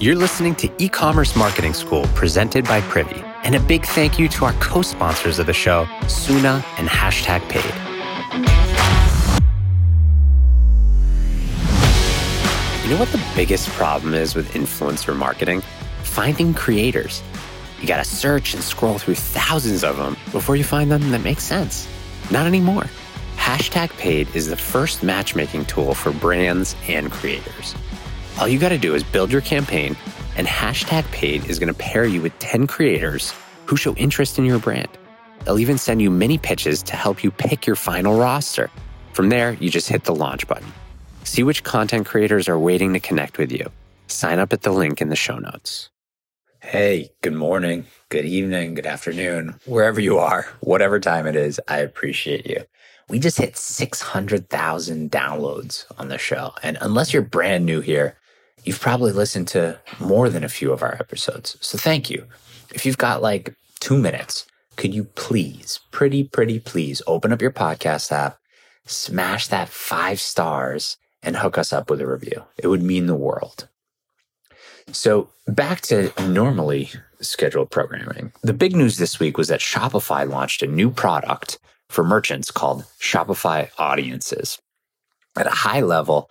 You're listening to E Commerce Marketing School presented by Privy. And a big thank you to our co sponsors of the show, Suna and Hashtag Paid. You know what the biggest problem is with influencer marketing? Finding creators. You gotta search and scroll through thousands of them before you find them that make sense. Not anymore. Hashtag Paid is the first matchmaking tool for brands and creators. All you got to do is build your campaign, and Hashtag Paid is going to pair you with 10 creators who show interest in your brand. They'll even send you mini pitches to help you pick your final roster. From there, you just hit the launch button. See which content creators are waiting to connect with you. Sign up at the link in the show notes. Hey, good morning, good evening, good afternoon, wherever you are, whatever time it is, I appreciate you. We just hit 600,000 downloads on the show. And unless you're brand new here, you've probably listened to more than a few of our episodes. So thank you. If you've got like two minutes, could you please, pretty, pretty please open up your podcast app, smash that five stars, and hook us up with a review? It would mean the world. So back to normally scheduled programming. The big news this week was that Shopify launched a new product for merchants called Shopify Audiences. At a high level,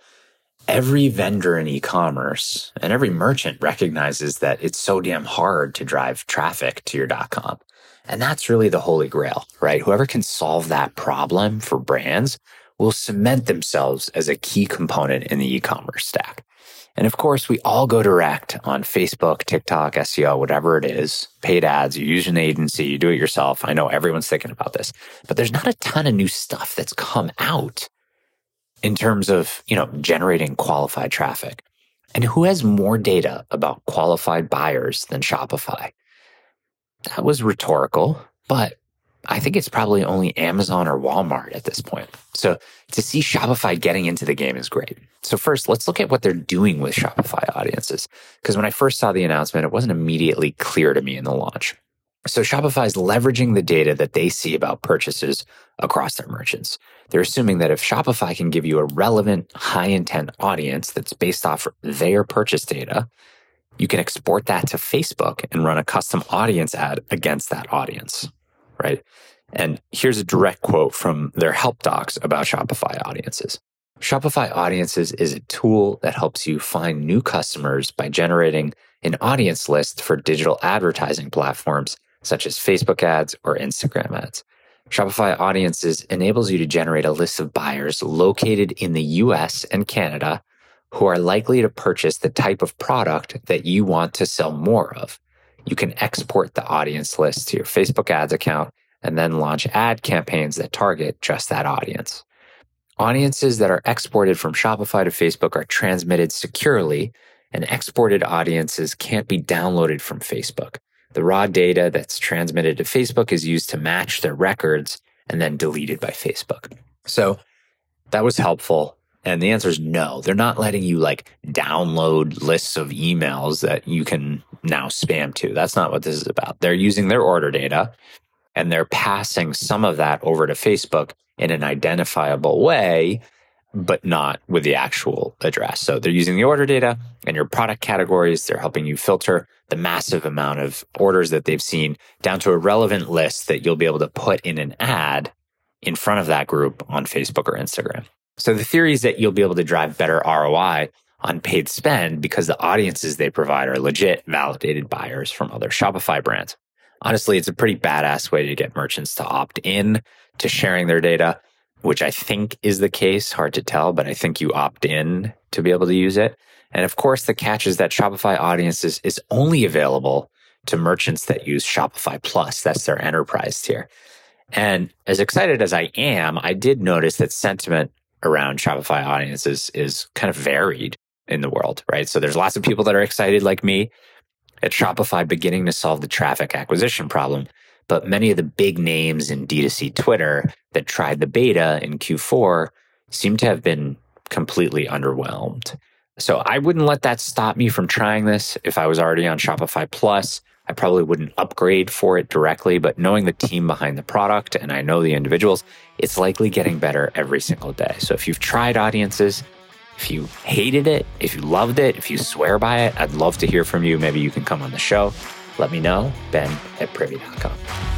every vendor in e commerce and every merchant recognizes that it's so damn hard to drive traffic to your .com. And that's really the holy grail, right? Whoever can solve that problem for brands will cement themselves as a key component in the e commerce stack. And of course, we all go direct on Facebook, TikTok, SEO, whatever it is, paid ads, you use an agency, you do it yourself. I know everyone's thinking about this, but there's not a ton of new stuff that's come out in terms of, you know, generating qualified traffic. And who has more data about qualified buyers than Shopify? That was rhetorical, but I think it's probably only Amazon or Walmart at this point. So to see Shopify getting into the game is great. So first, let's look at what they're doing with Shopify audiences. Because when I first saw the announcement, it wasn't immediately clear to me in the launch. So Shopify is leveraging the data that they see about purchases across their merchants. They're assuming that if Shopify can give you a relevant, high intent audience that's based off their purchase data, you can export that to Facebook and run a custom audience ad against that audience right? And here's a direct quote from their help docs about Shopify audiences. Shopify audiences is a tool that helps you find new customers by generating an audience list for digital advertising platforms such as Facebook ads or Instagram ads. Shopify audiences enables you to generate a list of buyers located in the US and Canada who are likely to purchase the type of product that you want to sell more of you can export the audience list to your Facebook ads account and then launch ad campaigns that target just that audience. Audiences that are exported from Shopify to Facebook are transmitted securely, and exported audiences can't be downloaded from Facebook. The raw data that's transmitted to Facebook is used to match their records and then deleted by Facebook. So that was helpful. And the answer is no. They're not letting you like download lists of emails that you can now spam to. That's not what this is about. They're using their order data and they're passing some of that over to Facebook in an identifiable way, but not with the actual address. So they're using the order data and your product categories. They're helping you filter the massive amount of orders that they've seen down to a relevant list that you'll be able to put in an ad in front of that group on Facebook or Instagram. So the theory is that you'll be able to drive better ROI on paid spend because the audiences they provide are legit validated buyers from other Shopify brands. Honestly, it's a pretty badass way to get merchants to opt in to sharing their data, which I think is the case. Hard to tell, but I think you opt in to be able to use it. And of course, the catch is that Shopify audiences is only available to merchants that use Shopify Plus. That's their enterprise tier. And as excited as I am, I did notice that sentiment around Shopify audiences is kind of varied in the world, right? So there's lots of people that are excited like me at Shopify beginning to solve the traffic acquisition problem. But many of the big names in D2C Twitter that tried the beta in Q4 seem to have been completely underwhelmed. So I wouldn't let that stop me from trying this. If I was already on Shopify Plus, I probably wouldn't upgrade for it directly, but knowing the team behind the product and I know the individuals, it's likely getting better every single day. So if you've tried audiences, If you hated it, if you loved it, if you swear by it, I'd love to hear from you. Maybe you can come on the show. Let me know, ben at privy.com.